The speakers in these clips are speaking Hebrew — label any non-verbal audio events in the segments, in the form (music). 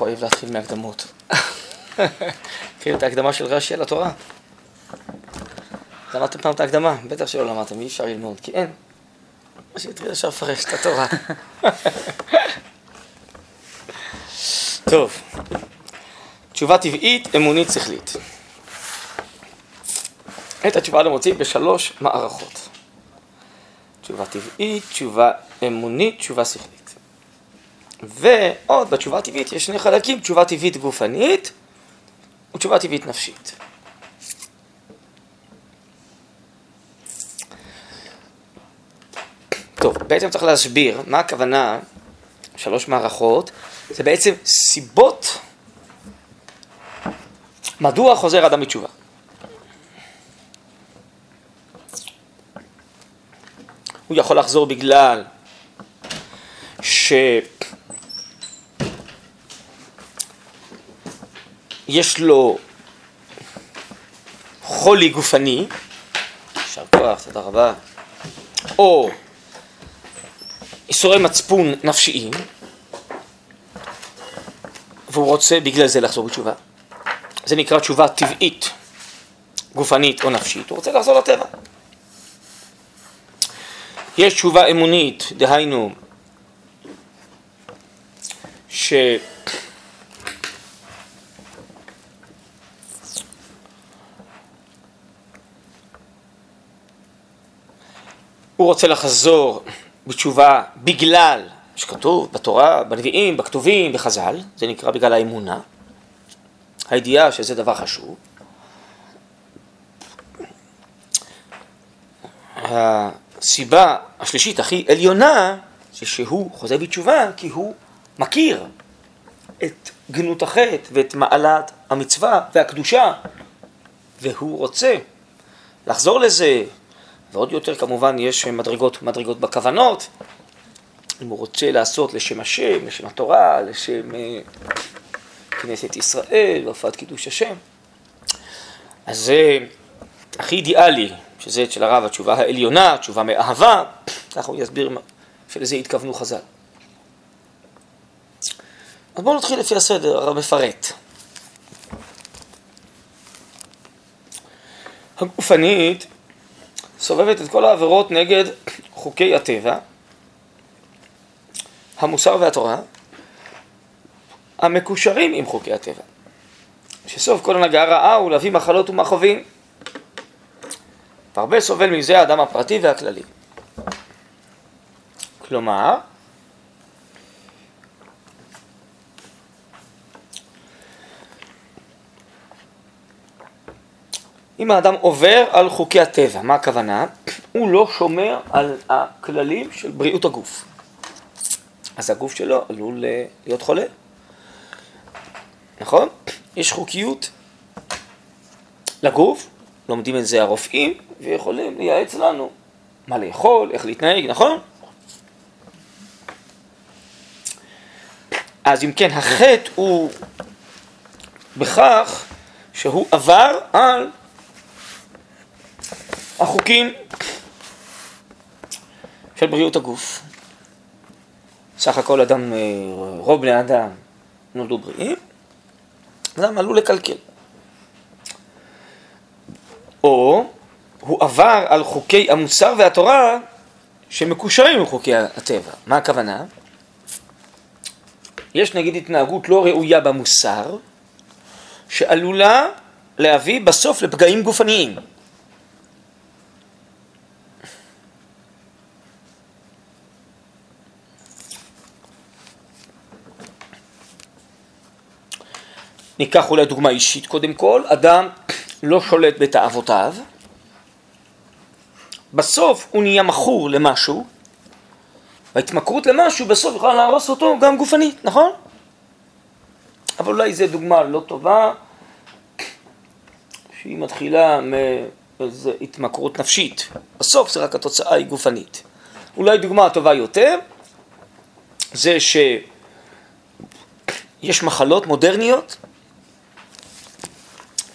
איך אוהב להתחיל מהקדמות. מכיר את ההקדמה של רש"י על התורה? למדתם פעם את ההקדמה? בטח שלא למדתם, אי אפשר ללמוד, כי אין. מה שהתחיל עכשיו לפרש את התורה. טוב, תשובה טבעית, אמונית, שכלית. את התשובה אנו מוצאים בשלוש מערכות. תשובה טבעית, תשובה אמונית, תשובה שכלית. ועוד בתשובה הטבעית יש שני חלקים, תשובה טבעית גופנית ותשובה טבעית נפשית. טוב, בעצם צריך להסביר מה הכוונה שלוש מערכות, זה בעצם סיבות מדוע חוזר אדם בתשובה. הוא יכול לחזור בגלל שיש לו חולי גופני, יישר כוח, תודה רבה, או איסורי מצפון נפשיים, והוא רוצה בגלל זה לחזור בתשובה. זה נקרא תשובה טבעית, גופנית או נפשית, הוא רוצה לחזור לטבע. יש תשובה אמונית, דהיינו, ש... הוא רוצה לחזור בתשובה בגלל שכתוב בתורה, בנביאים, בכתובים, בחז"ל, זה נקרא בגלל האמונה, הידיעה שזה דבר חשוב. הסיבה השלישית הכי עליונה זה שהוא חוזר בתשובה כי הוא מכיר את גנות החטא ואת מעלת המצווה והקדושה והוא רוצה לחזור לזה ועוד יותר כמובן יש מדרגות, מדרגות בכוונות אם הוא רוצה לעשות לשם השם, לשם התורה, לשם אה, כנסת ישראל, והופעת קידוש השם אז זה הכי אידיאלי שזה אצל הרב התשובה העליונה, תשובה מאהבה, ככה הוא יסביר שלזה התכוונו חז"ל. אז בואו נתחיל לפי הסדר, הרב מפרט. הגופנית סובבת את כל העבירות נגד חוקי הטבע, המוסר והתורה, המקושרים עם חוקי הטבע. שסוף כל הנהגה רעה הוא להביא מחלות ומכאובים. והרבה סובל מזה האדם הפרטי והכללי. כלומר, אם האדם עובר על חוקי הטבע, מה הכוונה? הוא לא שומר על הכללים של בריאות הגוף. אז הגוף שלו עלול להיות חולה, נכון? יש חוקיות לגוף, לומדים את זה הרופאים, ויכולים לייעץ לנו מה לאכול, איך להתנהג, נכון? אז אם כן, החטא הוא בכך שהוא עבר על החוקים של בריאות הגוף. סך הכל אדם, אה, רוב בני אדם נולדו בריאים, אדם עלול לקלקל. או הוא עבר על חוקי המוסר והתורה שמקושרים עם חוקי הטבע. מה הכוונה? יש נגיד התנהגות לא ראויה במוסר, שעלולה להביא בסוף לפגעים גופניים. ניקח אולי דוגמה אישית קודם כל, אדם לא שולט בתאוותיו, בסוף הוא נהיה מכור למשהו, וההתמכרות למשהו בסוף יכולה להרוס אותו גם גופנית, נכון? אבל אולי זו דוגמה לא טובה, שהיא מתחילה מאיזו התמכרות נפשית, בסוף זה רק התוצאה היא גופנית. אולי דוגמה טובה יותר, זה שיש מחלות מודרניות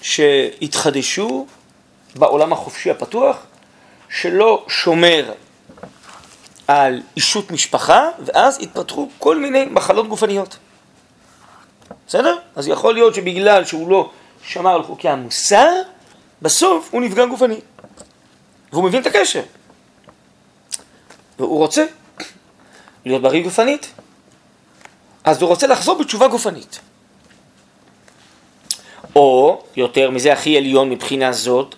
שהתחדשו בעולם החופשי הפתוח, שלא שומר על אישות משפחה, ואז התפתחו כל מיני מחלות גופניות. בסדר? אז יכול להיות שבגלל שהוא לא שמר על חוקי המוסר, בסוף הוא נפגע גופנית. והוא מבין את הקשר. והוא רוצה להיות בריא גופנית. אז הוא רוצה לחזור בתשובה גופנית. או, יותר מזה הכי עליון מבחינה זאת,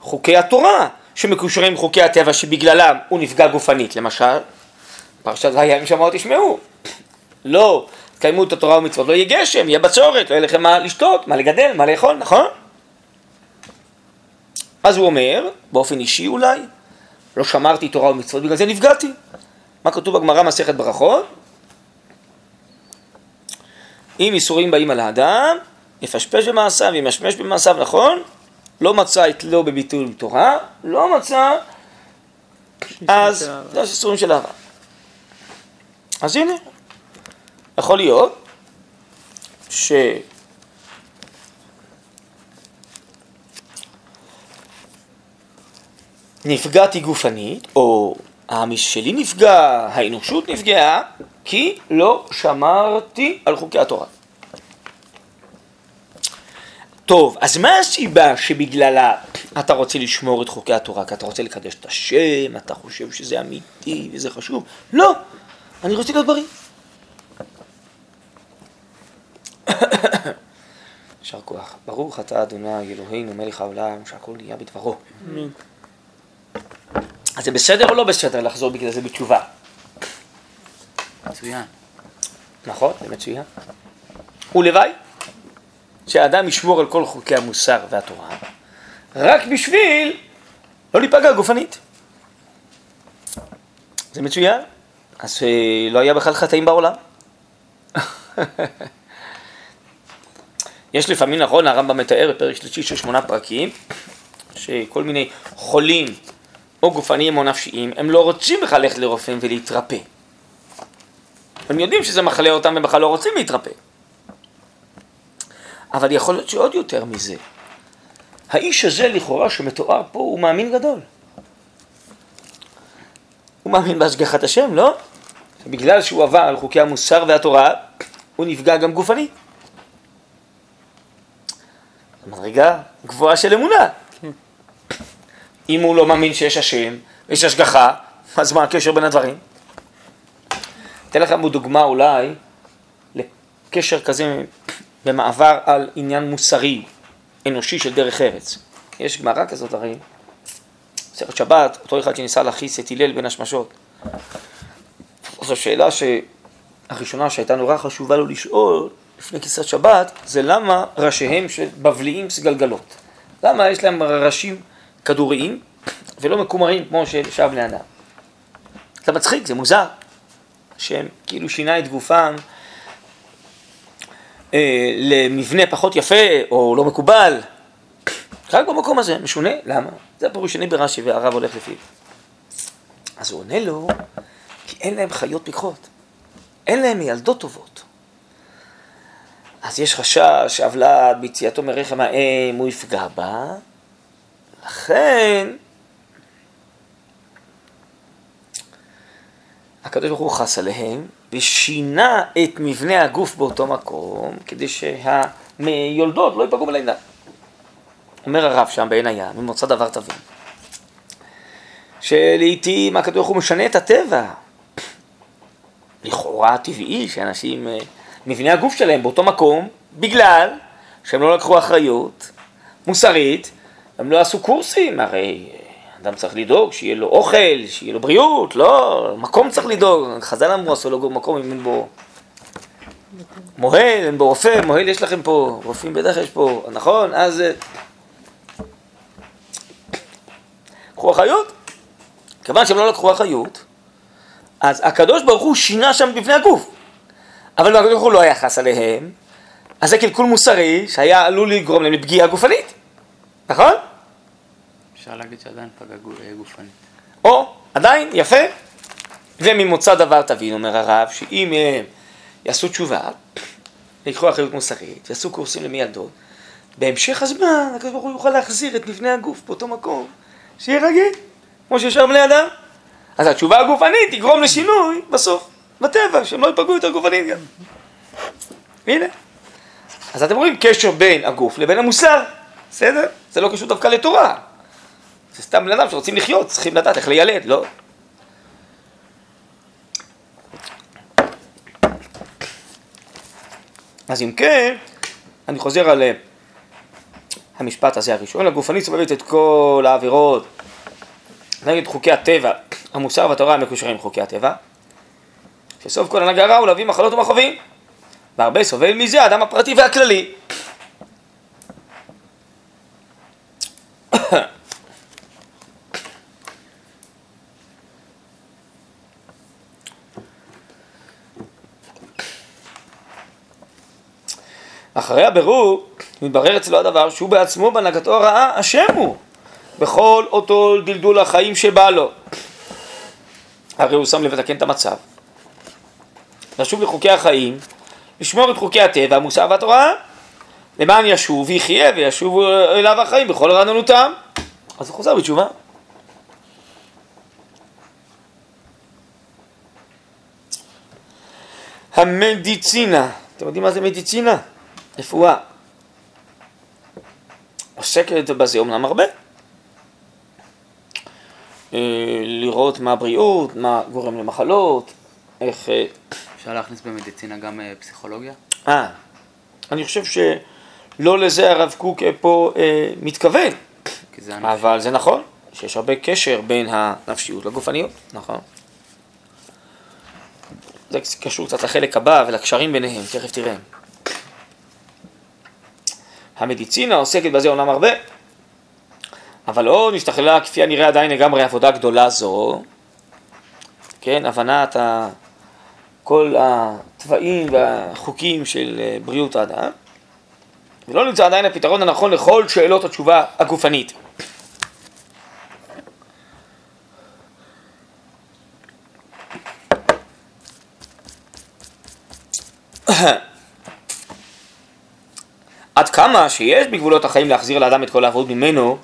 חוקי התורה שמקושרים עם חוקי הטבע שבגללם הוא נפגע גופנית. למשל, פרשת וים שמוע תשמעו. לא, תקיימו את התורה ומצוות, לא יהיה גשם, יהיה בצורת, לא יהיה לכם מה לשתות, מה לגדל, מה לאכול, נכון? אז הוא אומר, באופן אישי אולי, לא שמרתי תורה ומצוות, בגלל זה נפגעתי. מה כתוב בגמרא מסכת ברכות? אם איסורים באים על האדם, יפשפש במעשיו, ימשמש במעשיו, נכון? לא מצא את לא בביטול תורה, לא מצא, אז זה איסורים של אהבה. אז הנה, יכול להיות ש... נפגעתי גופנית, או העם שלי נפגע, האנושות נפגעה, כי לא שמרתי על חוקי התורה. טוב, אז מה הסיבה שבגללה אתה רוצה לשמור את חוקי התורה? כי אתה רוצה לקדש את השם, אתה חושב שזה אמיתי וזה חשוב? לא, אני רוצה להיות בריא. יישר כוח. ברוך אתה אדוני אלוהינו מלך העולם שהכל נהיה בדברו. אז זה בסדר או לא בסדר לחזור בגלל זה בתשובה? מצוין. נכון, זה מצוין. ולוואי שהאדם ישמור על כל חוקי המוסר והתורה, רק בשביל לא להיפגע גופנית. זה מצוין. אז אה, לא היה בכלל חטאים בעולם. (laughs) יש לפעמים, נכון, הרמב"ם מתאר בפרק שלישי של שמונה פרקים, שכל מיני חולים או גופניים או נפשיים, הם לא רוצים בכלל ללכת לרופאים ולהתרפא. הם יודעים שזה מחלה אותם, הם בכלל לא רוצים להתרפא. אבל יכול להיות שעוד יותר מזה. האיש הזה לכאורה שמתואר פה הוא מאמין גדול. הוא מאמין בהשגחת השם, לא? בגלל שהוא עבר על חוקי המוסר והתורה, הוא נפגע גם גופנית. מדרגה גבוהה של אמונה. אם הוא לא מאמין שיש השם, יש השגחה, אז מה הקשר בין הדברים? אתן לכם דוגמה אולי לקשר כזה במעבר על עניין מוסרי, אנושי של דרך ארץ. יש גמרא כזאת הרי, סרט שבת, אותו אחד שניסה להכעיס את הלל בין השמשות. זו שאלה שהראשונה שהייתה נורא חשובה לו לשאול לפני כיסת שבת, זה למה ראשיהם של בבליים סגלגלות. למה יש להם ראשים כדוריים ולא מקומרים כמו של שאר בני. זה מצחיק, זה מוזר, שהם כאילו שינה את גופם אה, למבנה פחות יפה או לא מקובל, רק במקום הזה, משונה, למה? זה הפירוש שני ברש"י והרב הולך לפיו. אז הוא עונה לו, כי אין להם חיות פיקחות, אין להם מילדות טובות. אז יש חשש שהוולד ביציאתו מרחם האם הוא יפגע בה, לכן הקדוש ברוך הוא חס עליהם ושינה את מבנה הגוף באותו מקום כדי שהמיולדות לא ייפגעו בלידה. אומר הרב שם בעין הים, רוצה דבר תבין, שלעיתים הקדוש ברוך הוא משנה את הטבע. לכאורה טבעי שאנשים, אה, מבנה הגוף שלהם באותו מקום, בגלל שהם לא לקחו אחריות מוסרית הם לא עשו קורסים, הרי אדם צריך לדאוג שיהיה לו אוכל, שיהיה לו בריאות, לא, מקום צריך לדאוג, חז"ל אמרו עשו לו מקום אם אין בו מוהל, אין בו רופא, מוהל יש לכם פה, רופאים בטח יש פה, נכון? אז אה, קחו אחריות. כיוון שהם לא לקחו אחריות, אז הקדוש ברוך הוא שינה שם בפני הגוף. אבל הקדוש ברוך הוא לא היה חס עליהם, אז זה קלקול מוסרי שהיה עלול לגרום להם לפגיעה גופנית. נכון? אפשר להגיד שעדיין פגע אה, גופנית. או, עדיין, יפה. וממוצא דבר תבין, אומר הרב, שאם הם יעשו תשובה, יקחו אחריות מוסרית, יעשו קורסים למיילדות, בהמשך הזמן הקדוש ברוך הוא יוכל להחזיר את מבנה הגוף באותו מקום, שיהיה רגיל, כמו שישר בני אדם. אז התשובה הגופנית תגרום לשינוי בסוף, בטבע, שהם לא ייפגעו יותר גופנית גם. הנה, אז אתם רואים קשר בין הגוף לבין המוסר, בסדר? זה לא קשור דווקא לתורה. זה סתם בן אדם שרוצים לחיות, צריכים לדעת איך לילד, לא? אז אם כן, אני חוזר על אה, המשפט הזה הראשון, הגופנית סובבת את כל העבירות נגד חוקי הטבע, המוסר והתורה המקושרים עם חוקי הטבע, שסוף כל הנהגה רע הוא להביא מחלות ומכאובים, והרבה סובל מזה האדם הפרטי והכללי. (coughs) אחרי הבירור, מתברר אצלו הדבר שהוא בעצמו בהנהגתו הרעה אשם הוא בכל אותו דלדול החיים שבא לו. הרי הוא שם לב לתקן את המצב. לשוב לחוקי החיים, לשמור את חוקי הטבע, המוסר והתורה, למען ישוב ויחיה וישובו אליו החיים בכל רעננותם. אז הוא חוזר בתשובה. המדיצינה, אתם יודעים מה זה מדיצינה? רפואה. עוסקת בזה אומנם הרבה. אה, לראות מה הבריאות, מה גורם למחלות, איך... אה, אפשר להכניס במדיצינה גם אה, פסיכולוגיה? אה, אני חושב שלא לזה הרב קוק פה אה, מתכוון, זה. אבל זה נכון, שיש הרבה קשר בין הנפשיות לגופניות, נכון. זה קשור קצת לחלק הבא ולקשרים ביניהם, תכף תראה. המדיצינה עוסקת בזה אומנם הרבה, אבל לא נשתכללה כפי הנראה עדיין לגמרי עבודה גדולה זו, כן, הבנת ה... כל התוואים והחוקים של אה, בריאות האדם, ולא נמצא עדיין הפתרון הנכון לכל שאלות התשובה הגופנית. (clears throat) עד כמה שיש בגבולות החיים להחזיר לאדם את כל העבוד ממנו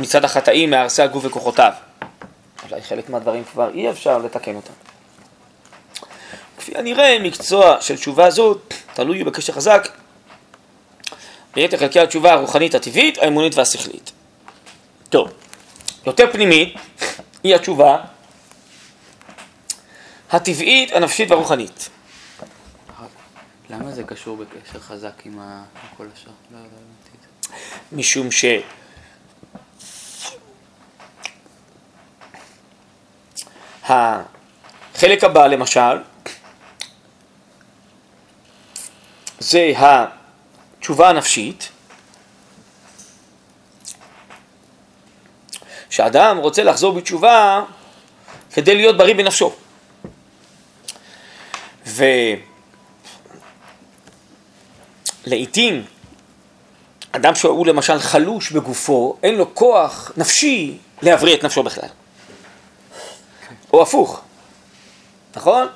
מצד החטאים מהרסי הגוף וכוחותיו. אולי חלק מהדברים כבר אי אפשר לתקן אותם. כפי הנראה, מקצוע של תשובה זאת תלוי בקשר חזק ביתר חלקי התשובה הרוחנית הטבעית, האמונית והשכלית. טוב, יותר פנימית היא התשובה הטבעית, הנפשית והרוחנית. למה זה קשור בקשר חזק עם כל השאר? לא, לא הבנתי את זה. משום ש... החלק הבא למשל זה התשובה הנפשית שאדם רוצה לחזור בתשובה כדי להיות בריא בנפשו. ולעיתים אדם שהוא למשל חלוש בגופו, אין לו כוח נפשי להבריא את נפשו בכלל. או הפוך, נכון?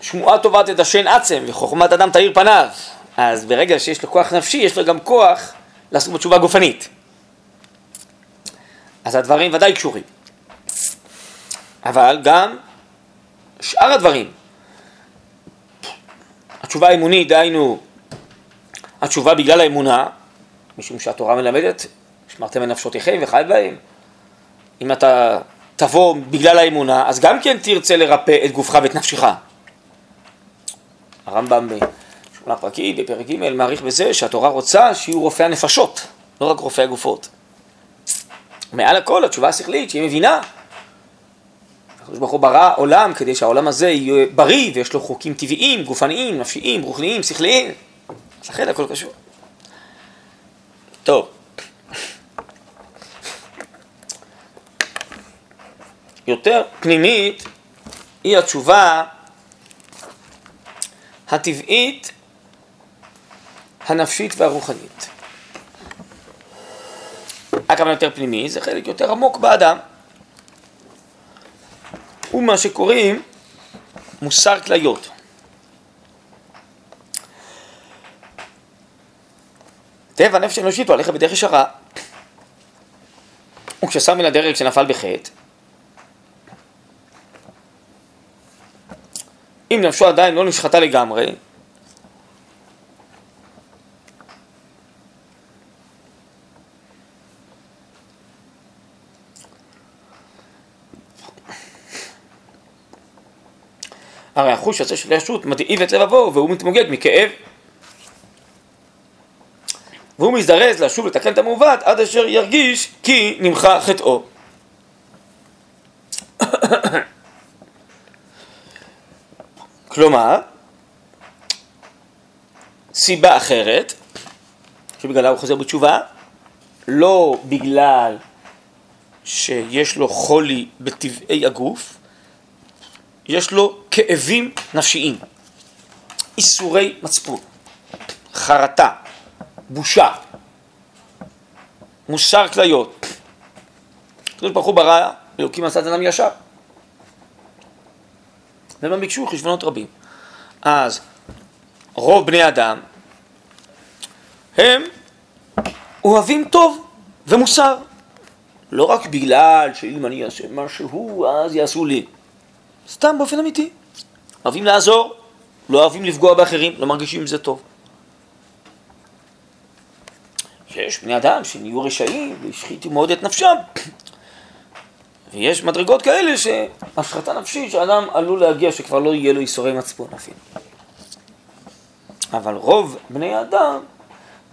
שמועה טובה תדשן עצם וחוכמת אדם תאיר פניו. אז ברגע שיש לו כוח נפשי, יש לו גם כוח לעשות בו תשובה גופנית. אז הדברים ודאי קשורים. אבל גם שאר הדברים. התשובה האמונית, דהיינו, התשובה בגלל האמונה, משום שהתורה מלמדת, שמרתם על נפשותיכם וחי בהם. אם אתה תבוא בגלל האמונה, אז גם כן תרצה לרפא את גופך ואת נפשך. הרמב"ם בשמונה פרקים, בפרק ג', מעריך בזה שהתורה רוצה שיהיו רופאי הנפשות, לא רק רופאי הגופות. מעל הכל, התשובה השכלית, שהיא מבינה. הקדוש ברוך הוא ברא עולם כדי שהעולם הזה יהיה בריא ויש לו חוקים טבעיים, גופניים, נפשיים, רוחניים, שכליים. לכן הכל קשור. טוב. יותר פנימית היא התשובה הטבעית, הנפשית והרוחנית. הכוונה יותר פנימי, זה חלק יותר עמוק באדם. הוא מה שקוראים מוסר כליות. טבע הנפש האנושית הוא הלכת בדרך ישרה. וכששם מן הדרך כשנפל בחטא, אם נפשו עדיין לא נשחטה לגמרי, הרי החוש הזה של הישות מדאיב את לבבו והוא מתמוגג מכאב. והוא מזדרז לשוב לתקן את המעוות עד אשר ירגיש כי נמחה חטאו. (coughs) כלומר, סיבה אחרת, שבגללה הוא חוזר בתשובה, לא בגלל שיש לו חולי בטבעי הגוף, יש לו כאבים נפשיים, איסורי מצפון, חרטה, בושה, מוסר כליות. הקדוש ברוך הוא ברא, אלוקים עשה את אדם ישר. והם ביקשו חשבונות רבים. אז רוב בני אדם הם אוהבים טוב ומוסר. לא רק בגלל שאם אני אעשה משהו אז יעשו לי. סתם באופן אמיתי. אוהבים לעזור, לא אוהבים לפגוע באחרים, לא מרגישים עם זה טוב. יש בני אדם שנהיו רשעים והשחיתו מאוד את נפשם. (clears throat) ויש מדרגות כאלה שהשחתה נפשית שאדם עלול להגיע שכבר לא יהיה לו ייסורי מצפון אפילו. אבל רוב בני האדם,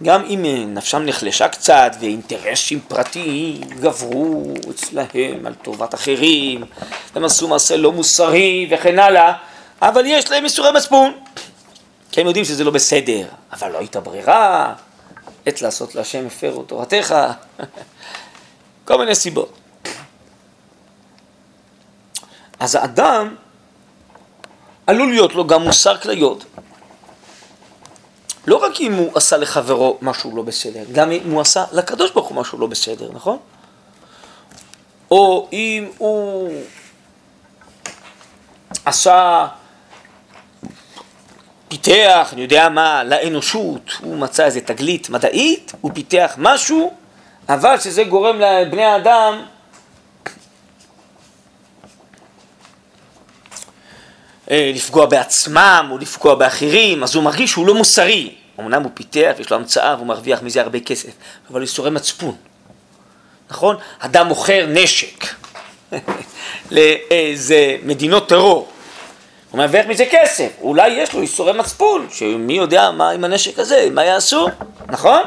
גם אם נפשם נחלשה קצת ואינטרסים פרטיים גברו אצלהם על טובת אחרים, הם עשו מעשה לא מוסרי וכן הלאה, אבל יש להם ייסורי מצפון. כי הם יודעים שזה לא בסדר, אבל לא הייתה ברירה, עת לעשות להשם הפרו תורתך, (laughs) כל מיני סיבות. אז האדם עלול להיות לו גם מוסר כליות. לא רק אם הוא עשה לחברו משהו לא בסדר, גם אם הוא עשה לקדוש ברוך הוא משהו לא בסדר, נכון? או אם הוא עשה, פיתח, אני יודע מה, לאנושות, הוא מצא איזה תגלית מדעית, הוא פיתח משהו, אבל שזה גורם לבני האדם לפגוע בעצמם או לפגוע באחרים, אז הוא מרגיש שהוא לא מוסרי. אמנם הוא פיתח, יש לו המצאה והוא מרוויח מזה הרבה כסף, אבל הוא שורד מצפון. נכון? אדם מוכר נשק (laughs) לאיזה מדינות טרור. הוא מרוויח מזה כסף, אולי יש לו איסורי מצפון, שמי יודע מה עם הנשק הזה, מה יעשו, נכון?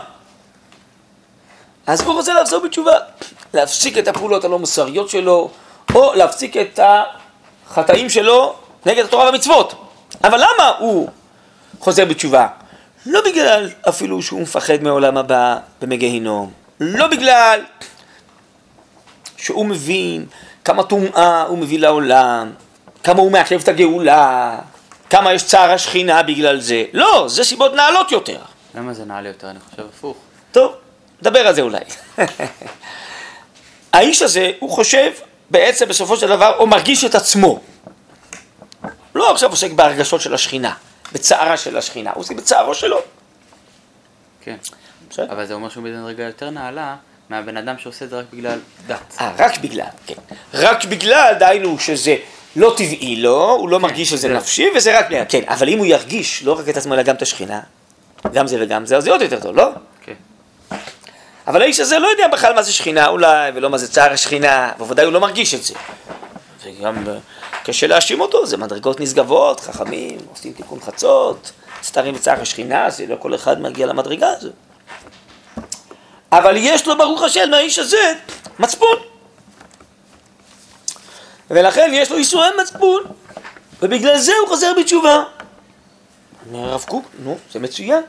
אז הוא רוצה לחזור בתשובה, להפסיק את הפעולות הלא מוסריות שלו, או להפסיק את החטאים שלו נגד התורה והמצוות. אבל למה הוא חוזר בתשובה? לא בגלל אפילו שהוא מפחד מעולם הבא במגיהינום, לא בגלל שהוא מבין כמה טומאה הוא מביא לעולם, כמה הוא מעכב את הגאולה, כמה יש צער השכינה בגלל זה. לא, זה סיבות נעלות יותר. למה זה נעלה יותר? אני חושב הפוך. טוב, נדבר על זה אולי. (laughs) האיש הזה, הוא חושב, בעצם בסופו של דבר, הוא מרגיש את עצמו. לא עכשיו עוסק בהרגשות של השכינה, בצערה של השכינה, הוא עוסק בצערו שלו. כן. בסדר. אבל זה אומר שהוא בדרגה יותר נעלה מהבן אדם שעושה את זה רק בגלל דת. אה, רק בגלל, כן. רק בגלל, דהיינו שזה לא טבעי לו, הוא לא כן, מרגיש שזה נפשי, וזה רק כן, אבל אם הוא ירגיש לא רק את עצמו אלא גם את השכינה, גם זה וגם זה, אז זה עוד יותר טוב, לא? כן. אבל האיש הזה לא יודע בכלל מה זה שכינה אולי, ולא מה זה צער השכינה, בוודאי הוא לא מרגיש את זה. וגם קשה להאשים אותו, זה מדרגות נשגבות, חכמים, עושים תיקון חצות, סתרים בצער השכינה, זה לא כל אחד מגיע למדרגה הזו. אבל יש לו, ברוך השם, מהאיש הזה, מצפון. ולכן יש לו איסורי מצפון, ובגלל זה הוא חוזר בתשובה. אומר הרב קוק, נו, זה מצוין.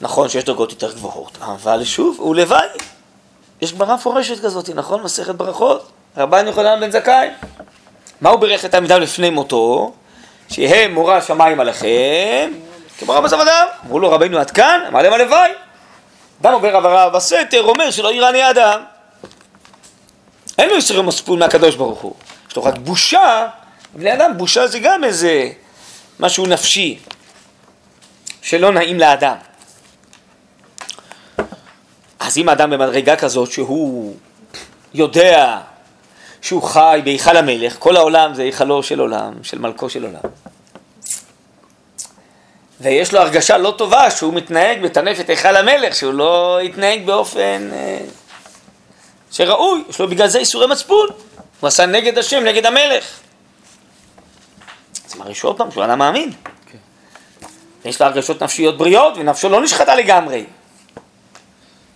נכון שיש דרגות יותר גבוהות, אבל שוב, הוא לוואי. יש גמרא מפורשת כזאת, נכון? מסכת ברכות. רבן יוחנן בן זכאי. מה הוא בירך את עמידיו לפני מותו? שיהיה מורא שמיים עליכם, כמו רבא זבדם. אמרו לו רבינו עד כאן, אמר להם הלוואי. אדם עובר עברה בסתר, אומר שלא יראני אדם. אין לו יסורי מצפון מהקדוש ברוך הוא. יש לו רק בושה, בני אדם, בושה זה גם איזה משהו נפשי, שלא נעים לאדם. אז אם האדם במדרגה כזאת שהוא יודע שהוא חי בהיכל המלך, כל העולם זה היכלו של עולם, של מלכו של עולם. ויש לו הרגשה לא טובה שהוא מתנהג בטנף את היכל המלך, שהוא לא יתנהג באופן אה, שראוי, יש לו בגלל זה איסורי מצפון, הוא עשה נגד השם, נגד המלך. הרי שעוד פעם, שהוא אדם מאמין. כן. יש לו הרגשות נפשיות בריאות, ונפשו לא נשחטה לגמרי.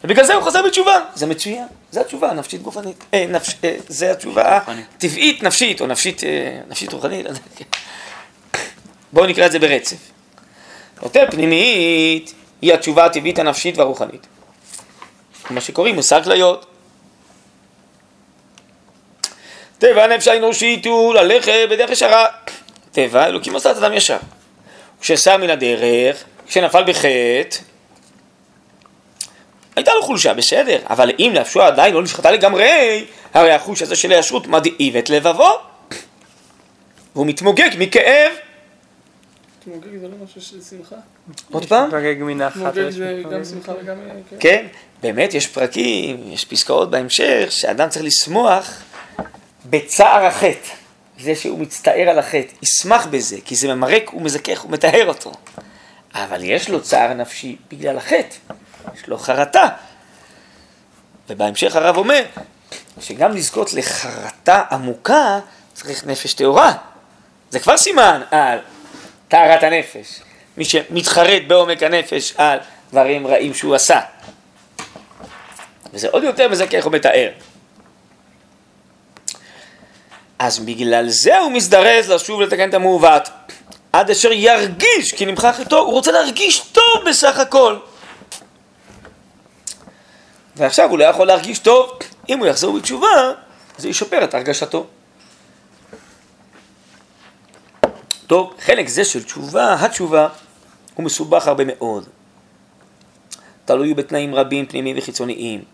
ובגלל זה הוא חוזר בתשובה. זה מצוין, זה התשובה הנפשית גופנית. אה, נפש, אה, זה התשובה רוחנית. טבעית נפשית, או נפשית, אה, נפשית רוחנית. לא כן. בואו נקרא את זה ברצף. יותר פנימית היא התשובה הטבעית הנפשית והרוחנית. מה שקוראים מושג כליות. טבע הנפש האנושית הוא ללכת בדרך ישרה. טבע אלוקים עושה את אדם ישר. כשסר מן הדרך, כשנפל בחטא, הייתה לו חולשה, בסדר, אבל אם נפשו עדיין לא נשחטה לגמרי, הרי החוש הזה של הישרות מדאיב את לבבו, והוא מתמוגג מכאב. מוגג זה לא משהו של שמחה? עוד פעם? מתפגג מנחת. מוגג ויש זה גם שמחה וגם... כן. כן, באמת יש פרקים, יש פסקאות בהמשך, שאדם צריך לשמוח בצער החטא. זה שהוא מצטער על החטא, ישמח בזה, כי זה ממרק ומזכך ומטהר אותו. אבל יש לו צער נפשי בגלל החטא, יש לו חרטה. ובהמשך הרב אומר שגם לזכות לחרטה עמוקה צריך נפש טהורה. זה כבר סימן על טהרת הנפש. מי שמתחרט בעומק הנפש על דברים רעים שהוא עשה. וזה עוד יותר מזכך ומתאר. אז בגלל זה הוא מזדרז לשוב לתקן את המעוות. עד אשר ירגיש כי נמחק חטאו, הוא רוצה להרגיש טוב בסך הכל. ועכשיו הוא לא יכול להרגיש טוב, אם הוא יחזור בתשובה, זה ישפר את הרגשתו. טוב, חלק זה של תשובה, התשובה, הוא מסובך הרבה מאוד. תלוי בתנאים רבים, פנימיים וחיצוניים.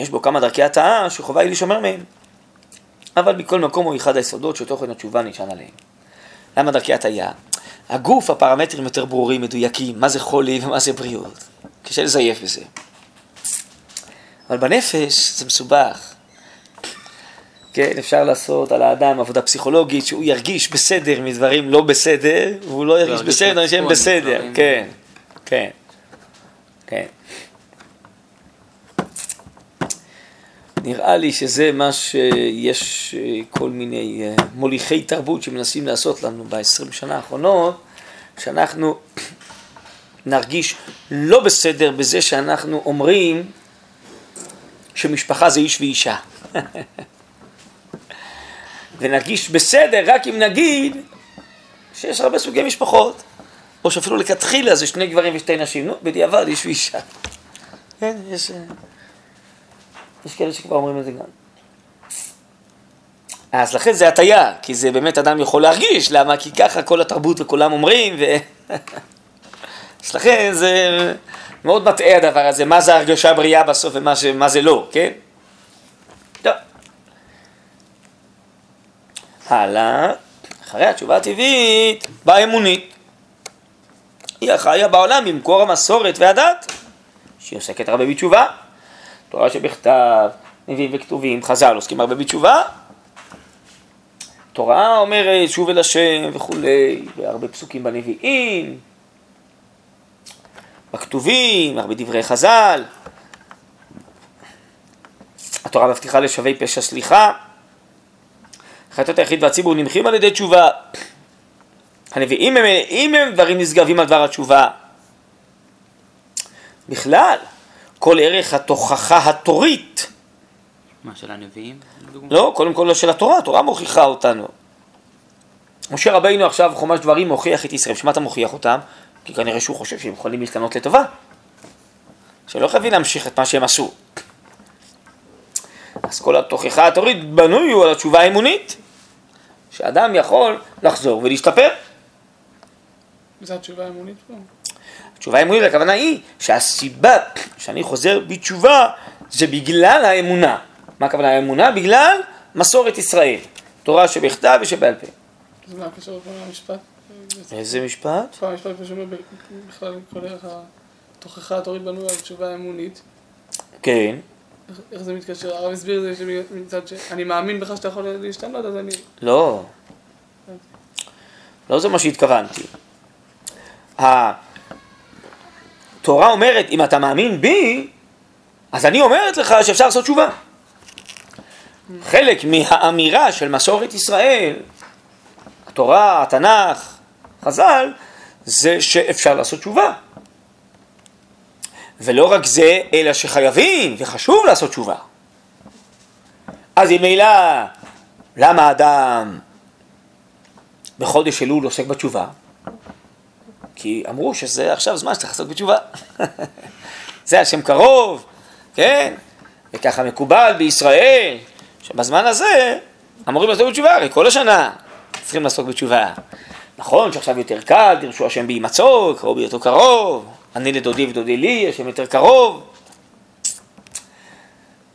יש בו כמה דרכי הטעה שחובה היא להישמר מהם. אבל מכל מקום הוא אחד היסודות שתוכן התשובה נשען עליהם. למה דרכי הטעיה? הגוף, הפרמטרים יותר ברורים, מדויקים, מה זה חולי ומה זה בריאות. קשה לזייף בזה. אבל בנפש זה מסובך. כן, אפשר לעשות על האדם עבודה פסיכולוגית, שהוא ירגיש בסדר מדברים לא בסדר, והוא לא ירגיש ירגיש בסדר שהם מצפון בסדר, מדברים. כן, כן, כן. נראה לי שזה מה שיש כל מיני אה, מוליכי תרבות שמנסים לעשות לנו ב-20 שנה האחרונות, שאנחנו (coughs) נרגיש לא בסדר בזה שאנחנו אומרים שמשפחה זה איש ואישה. ונרגיש בסדר רק אם נגיד שיש הרבה סוגי משפחות, או שאפילו לכתחילה זה שני גברים ושתי נשים, נו, בדיעבד איש ואישה. כן, יש, אה, יש כאלה שכבר אומרים את זה גם. אז לכן זה הטיה, כי זה באמת אדם יכול להרגיש, למה? כי ככה כל התרבות וכולם אומרים, ו... (laughs) אז לכן זה מאוד מטעה הדבר הזה, מה זה הרגשה בריאה בסוף ומה. מה זה לא, כן? הלאה, אחרי התשובה הטבעית, באה אמונית. היא החיה בעולם במקור המסורת והדת, שהיא עוסקת הרבה בתשובה. תורה שבכתב, נביאים וכתובים, חז"ל עוסקים הרבה בתשובה. תורה אומרת שוב אל השם וכולי, והרבה פסוקים בנביאים, בכתובים, הרבה דברי חז"ל. התורה מבטיחה לשווי פשע סליחה. חטאת היחיד והציבור נמחים על ידי תשובה. הנביאים הם, אם הם דברים נשגבים על דבר התשובה. בכלל, כל ערך התוכחה התורית, מה, של הנביאים? לא, קודם כל לא של התורה, התורה מוכיחה אותנו. משה רבינו עכשיו חומש דברים מוכיח את ישראל, שמה אתה מוכיח אותם? כי כנראה שהוא חושב שהם יכולים להשתנות לטובה. שלא חייבים להמשיך את מה שהם עשו. אז כל התוכחה התורית בנוי הוא על התשובה האמונית, שאדם יכול לחזור ולהשתפר. זו התשובה האמונית פה? התשובה האמונית, הכוונה היא שהסיבה שאני חוזר בתשובה זה בגלל האמונה. מה הכוונה האמונה? בגלל מסורת ישראל. תורה שבכתב ושבעל פה. אז מה הקשר לכל המשפט? איזה משפט? כל המשפט שאומר בכלל כל ערך התוכחה התורית בנוי על תשובה האמונית. כן. איך- זה מתקשר? הרב הסביר את זה שמצד ש... אני מאמין בך שאתה יכול להשתנות, אז אני... לא. לא זה מה שהתכוונתי. התורה אומרת, אם אתה מאמין בי, אז אני אומרת לך שאפשר לעשות תשובה. חלק מהאמירה של מסורת ישראל, התורה, התנ"ך, חז"ל, זה שאפשר לעשות תשובה. ולא רק זה, אלא שחייבים וחשוב לעשות תשובה. אז אם ממילא, למה אדם בחודש אלול עוסק בתשובה? כי אמרו שזה עכשיו זמן שצריך לעסוק בתשובה. (laughs) זה השם קרוב, כן? וככה מקובל בישראל, שבזמן הזה אמורים לעסוק בתשובה, הרי כל השנה צריכים לעסוק בתשובה. נכון שעכשיו יותר קל, דרשו השם בהימצאו, קרוב בהיותו קרוב, אני לדודי ודודי לי, השם יותר קרוב.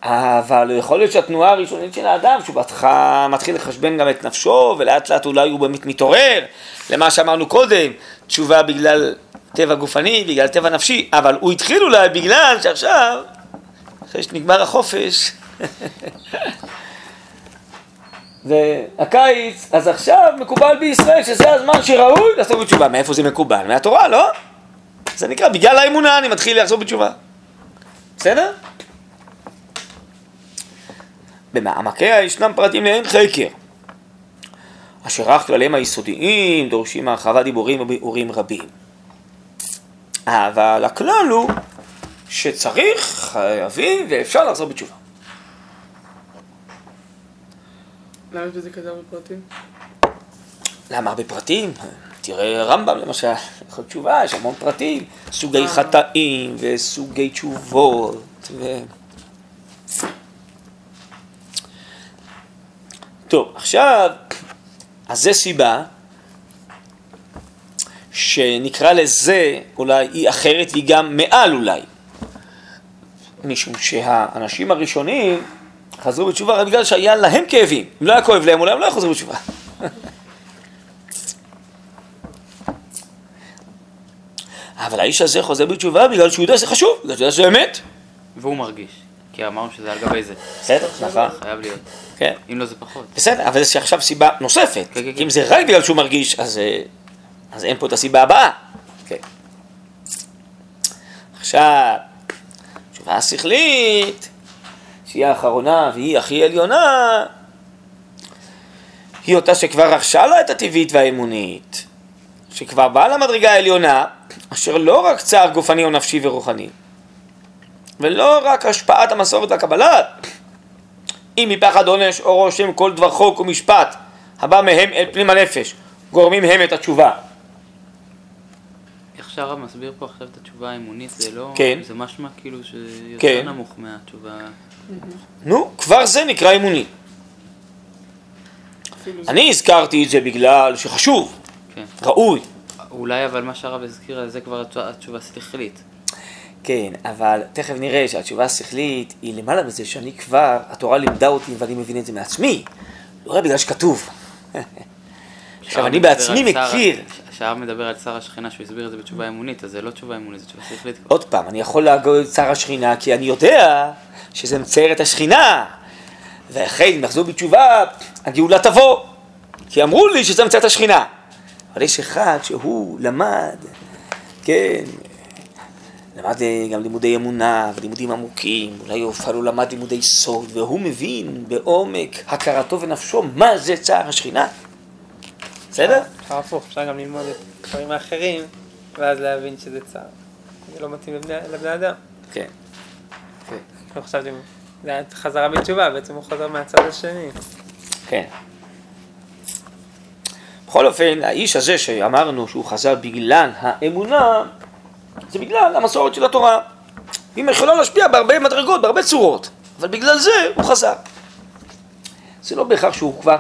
אבל יכול להיות שהתנועה הראשונית של האדם, שהוא בהתחלה מתחיל לחשבן גם את נפשו, ולאט לאט אולי הוא באמת מתעורר למה שאמרנו קודם, תשובה בגלל טבע גופני, בגלל טבע נפשי, אבל הוא התחיל אולי בגלל שעכשיו, אחרי שנגמר החופש, (laughs) והקיץ, אז עכשיו מקובל בישראל שזה הזמן שראוי לעשות בתשובה. מאיפה זה מקובל? מהתורה, לא? זה נקרא, בגלל האמונה אני מתחיל לעשות בתשובה. בסדר? במעמקיה ישנם פרטים לאין חקר, אשר אך כלליהם היסודיים דורשים הרחבת דיבורים וביאורים רבים. אבל הכלל הוא שצריך, חייבים ואפשר לחזור בתשובה. למה יש בזה כזה הרבה פרטים? למה הרבה פרטים? תראה רמב"ם למשל, יכול תשובה, יש המון פרטים, סוגי אה. חטאים וסוגי תשובות. ו... טוב, עכשיו, אז זה סיבה שנקרא לזה אולי היא אחרת והיא גם מעל אולי. משום שהאנשים הראשונים חזרו בתשובה רק בגלל שהיה להם כאבים. אם לא היה כואב להם, אולי הם לא היו חוזרים בתשובה. (laughs) אבל האיש הזה חוזר בתשובה בגלל שהוא יודע שזה חשוב, בגלל שהוא יודע שזה אמת. והוא מרגיש. כי אמרנו שזה על גבי זה. בסדר, נכון. חייב להיות. כן. אם לא זה פחות. בסדר, אבל יש עכשיו סיבה נוספת. כן, כן, כי אם כן. זה רק בגלל שהוא מרגיש, אז, אה, אז אין פה את הסיבה הבאה. כן. עכשיו, תשובה השכלית, שהיא האחרונה והיא הכי עליונה, היא אותה שכבר רכשה לה את הטבעית והאמונית, שכבר באה למדרגה העליונה, אשר לא רק צער גופני או נפשי ורוחני, ולא רק השפעת המסורת והקבלה, אם מפחד עונש או רושם כל דבר חוק ומשפט הבא מהם אל פנים הנפש, גורמים הם את התשובה. איך שהרב מסביר פה עכשיו את התשובה האמונית, זה לא... כן. זה משמע כאילו שיותר כן. נמוך מהתשובה... נו, כבר זה נקרא אמוני. אני הזכרתי את זה בגלל שחשוב, כן. ראוי. אולי אבל מה שהרב הזכיר, זה כבר התשובה- התשובה השכלית. כן, אבל תכף נראה שהתשובה השכלית היא למעלה מזה שאני כבר, התורה לימדה אותי ואני מבין את זה מעצמי, לא רק בגלל שכתוב. (laughs) עכשיו, אני בעצמי על מכיר, כשהרב מדבר על שר השכינה שהוא הסביר את זה בתשובה אמונית, אז זה לא תשובה אמונית, זה תשובה שכלית. עוד פעם, אני יכול להגות את שר השכינה כי אני יודע שזה מצייר את השכינה. ואחרי, אם נחזור בתשובה, הגאולה תבוא. כי אמרו לי שזה מצייר את השכינה. אבל יש אחד שהוא למד, כן, למד אה, גם לימודי אמונה ולימודים עמוקים, אולי אפילו למד לימודי סוד, והוא מבין בעומק הכרתו ונפשו מה זה צער השכינה. בסדר? אפשר הפוך, אפשר גם ללמוד את הדברים האחרים, ואז להבין שזה צער. זה לא מתאים לבני, אדם. כן. לא חשבתי, זה היה חזרה בתשובה, בעצם הוא חוזר מהצד השני. כן. בכל אופן, האיש הזה שאמרנו שהוא חזר בגלל האמונה, זה בגלל המסורת של התורה. היא יכולה להשפיע בהרבה מדרגות, בהרבה צורות, אבל בגלל זה הוא חזר. זה לא בהכרח שהוא כבר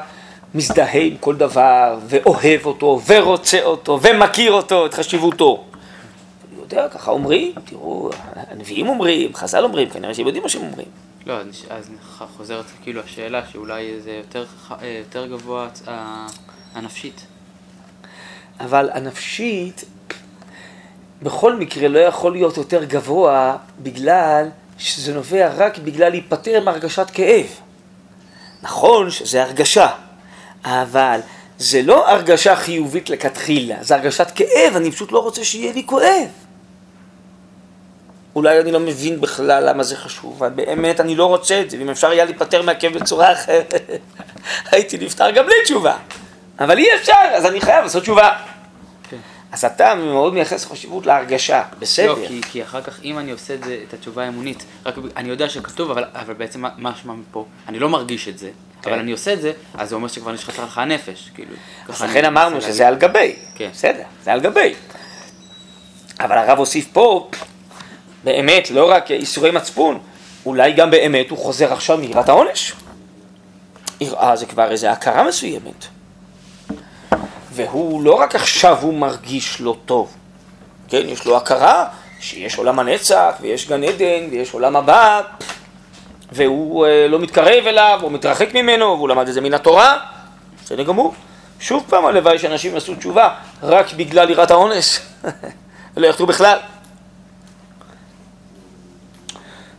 מזדהה עם כל דבר, ואוהב אותו, ורוצה אותו, ומכיר אותו, את חשיבותו. הוא יודע, ככה אומרים, תראו, הנביאים אומרים, חז"ל אומרים, כנראה שהם יודעים מה שהם אומרים. לא, אז חוזרת כאילו השאלה שאולי זה יותר אה, יותר גבוה אה, הנפשית. אבל הנפשית בכל מקרה לא יכול להיות יותר גבוה בגלל שזה נובע רק בגלל להיפטר מהרגשת כאב. נכון שזה הרגשה, אבל זה לא הרגשה חיובית לכתחילה, זה הרגשת כאב, אני פשוט לא רוצה שיהיה לי כואב. אולי אני לא מבין בכלל למה זה חשוב, אבל באמת אני לא רוצה את זה, ואם אפשר היה להיפטר מהכאב בצורה אחרת, (laughs) הייתי נפטר גם בלי תשובה. אבל אי אפשר, אז אני חייב לעשות תשובה. אז אתה מאוד מייחס חשיבות להרגשה, בסדר. לא, כי, כי אחר כך, אם אני עושה את זה, את התשובה האמונית, רק אני יודע שכתוב, אבל, אבל בעצם מה- שמע מפה? אני לא מרגיש את זה, כן. אבל אני עושה את זה, אז זה אומר שכבר נשחטה לך הנפש, כאילו. אז לכן אמרנו שזה על להגיד. גבי. כן. בסדר, זה על גבי. אבל הרב הוסיף פה, באמת, לא רק איסורי מצפון, אולי גם באמת הוא חוזר עכשיו מיראת העונש. יראה זה כבר איזו הכרה מסוימת. והוא לא רק עכשיו הוא מרגיש לא טוב, כן, יש לו הכרה שיש עולם הנצח ויש גן עדן ויש עולם הבא והוא אה, לא מתקרב אליו, הוא מתרחק ממנו, והוא למד את זה מן התורה, בסדר גמור. שוב פעם הלוואי שאנשים יעשו תשובה רק בגלל יראת העונש, ולא (laughs) יחטאו בכלל.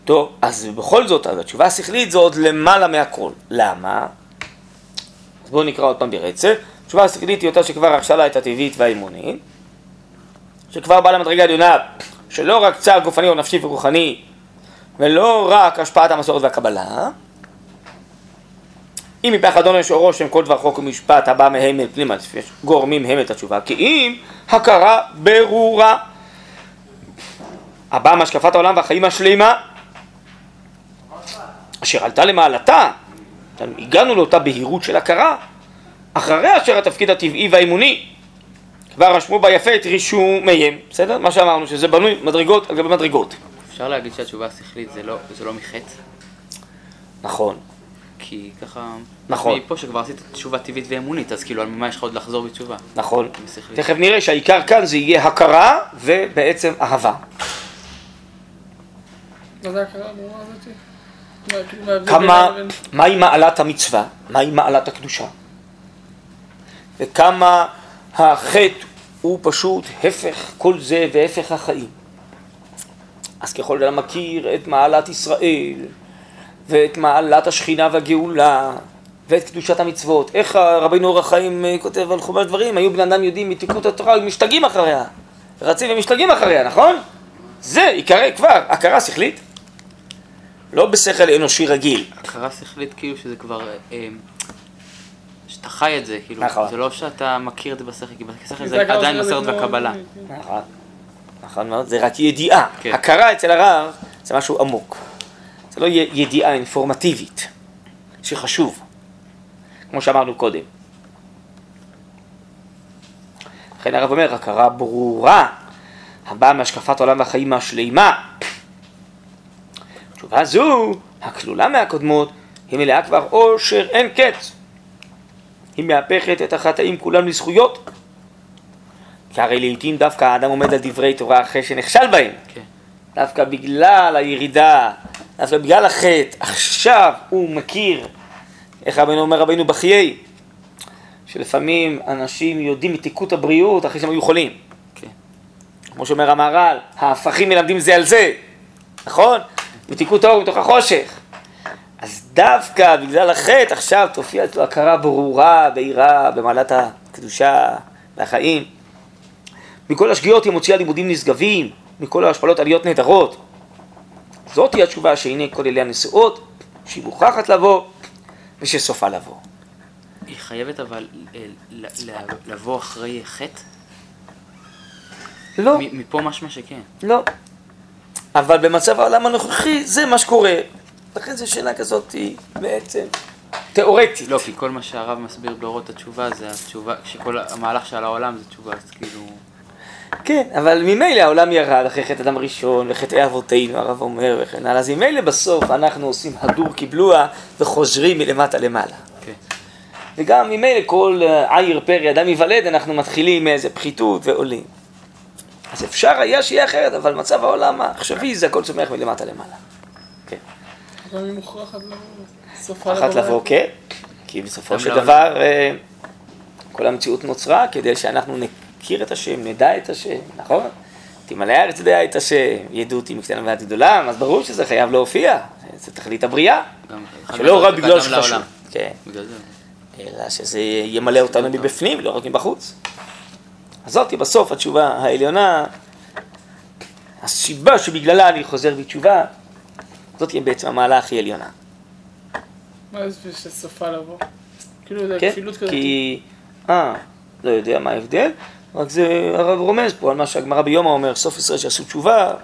טוב, אז בכל זאת, אז התשובה השכלית זה עוד למעלה מהכל. למה? אז בואו נקרא עוד פעם ברצף. התשובה השכלית היא אותה שכבר רכשה לה את הטבעית והאימונית, שכבר באה למדרגה עליונה, שלא רק צער גופני או נפשי ורוחני, ולא רק השפעת המסורת והקבלה, אם מפחד עונש או רושם כל דבר חוק ומשפט הבא מהם אל פנימה, גורמים הם את התשובה, כי אם הכרה ברורה, הבאה מהשקפת העולם והחיים השלימה, אשר עלתה למעלתה, הגענו לאותה בהירות של הכרה, אחרי אשר התפקיד הטבעי והאימוני, כבר רשמו בה יפה את רישומיהם, בסדר? מה שאמרנו, שזה בנוי מדרגות על גבי מדרגות. אפשר להגיד שהתשובה השכלית זה לא, זה לא מחטא? נכון. כי ככה... נכון. מפה שכבר עשית תשובה טבעית ואמונית, אז כאילו, על מה יש לך עוד לחזור בתשובה? נכון. בשכלית. תכף נראה שהעיקר כאן זה יהיה הכרה ובעצם אהבה. כאילו, כמה, מהי מעלת המצווה, מהי מעלת הקדושה, וכמה החטא הוא פשוט הפך כל זה והפך החיים. אז ככל שאתה מכיר את מעלת ישראל, ואת מעלת השכינה והגאולה, ואת קדושת המצוות, איך רבינו אור החיים אה, כותב על חומר דברים, היו בני אדם יודעים מתיקות התורה ומשתגעים אחריה, רצים ומשתגעים אחריה, נכון? זה ייקרא כבר הכרה שכלית, לא בשכל אנושי רגיל. הכרה שכלית כאילו שזה כבר... אה, שאתה חי את זה, כאילו, נכון. זה לא שאתה מכיר את זה בשכל, כי בשכל זה עדיין מסורת כמו- והקבלה. נכון, נכון מאוד, זה רק ידיעה. כן. הכרה אצל הרב זה משהו עמוק. זה לא ידיעה אינפורמטיבית, שחשוב, כמו שאמרנו קודם. לכן הרב אומר, הכרה ברורה, הבאה מהשקפת העולם והחיים השלימה. תשובה זו, הכלולה מהקודמות, היא מלאה כבר עושר אין קץ. היא מהפכת את החטאים כולם לזכויות. כי הרי לעיתים דווקא האדם עומד על דברי תורה אחרי שנכשל בהם. כן. דווקא בגלל הירידה, דווקא בגלל החטא, עכשיו הוא מכיר, איך רבנו אומר רבנו בחיי, שלפעמים אנשים יודעים מתיקות הבריאות אחרי שהם היו חולים. כן. כמו שאומר המהר"ל, ההפכים מלמדים זה על זה, נכון? מתיקות האור מתוך החושך. דווקא בגלל החטא עכשיו תופיע אצלו הכרה ברורה, בהירה, במעלת הקדושה והחיים. מכל השגיאות היא מוציאה לימודים נשגבים, מכל ההשפלות עליות נהדרות. זאת היא התשובה שהנה כל אלה הנשואות, שהיא מוכרחת לבוא ושסופה לבוא. היא חייבת אבל אה, לבוא אחרי חטא? לא, מפה משמע שכן. לא. אבל במצב העולם הנוכחי זה מה שקורה. לכן זו שאלה כזאת היא בעצם תיאורטית. לא, כי כל מה שהרב מסביר באורות התשובה זה התשובה, שכל המהלך של העולם זה תשובה, אז כאילו... כן, אבל ממילא העולם ירד אחרי חטא אדם ראשון וחטאי אבותינו, הרב אומר וכן הלאה, אז ממילא בסוף אנחנו עושים הדור קיבלוה וחוזרים מלמטה למעלה. כן. וגם ממילא כל אה, עיר פרי אדם ייוולד, אנחנו מתחילים מאיזה פחיתות ועולים. אז אפשר היה שיהיה אחרת, אבל מצב העולם העכשווי זה הכל צומח מלמטה למעלה. כן. גם היא מוכרחת לבוא. אחת לבוא, כן, כי בסופו של. דבר אה, כל המציאות נוצרה כדי שאנחנו נכיר את השם, נדע את השם, נכון? תמלא הארץ דעה את השם, ידעו אותי מקטנה ועד גדולה, אז ברור שזה חייב להופיע, זה תכלית הבריאה, שלא רק בגלל שחשוב. כן. אלא שזה ימלא אותנו מבפנים, לא רק מבחוץ. אז זאתי בסוף התשובה העליונה, הסיבה שבגללה אני חוזר בתשובה, זאת תהיה בעצם המעלה הכי עליונה. מה זה שסופה לבוא? כאילו זה כן? כפילות כזאת. כי אה, לא יודע מה ההבדל, רק זה הרב רומז פה על מה שהגמרא ביומא אומר, סוף ישראל שעשו תשובה,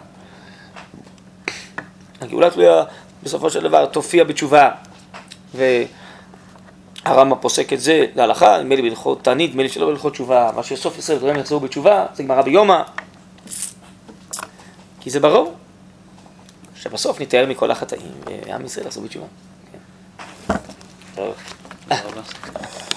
הגאולה תלויה בסופו של דבר תופיע בתשובה, והרמב"ם פוסק את זה להלכה, נדמה לי בהלכות תענית, נדמה לי שלא בהלכות תשובה, מה שסוף ישראל תלויה יחזרו בתשובה, זה גמרא ביומא, כי זה ברור, שבסוף נתאר מכל החטאים, ועם ישראל יחזור בתשובה. כן. תודה רבה.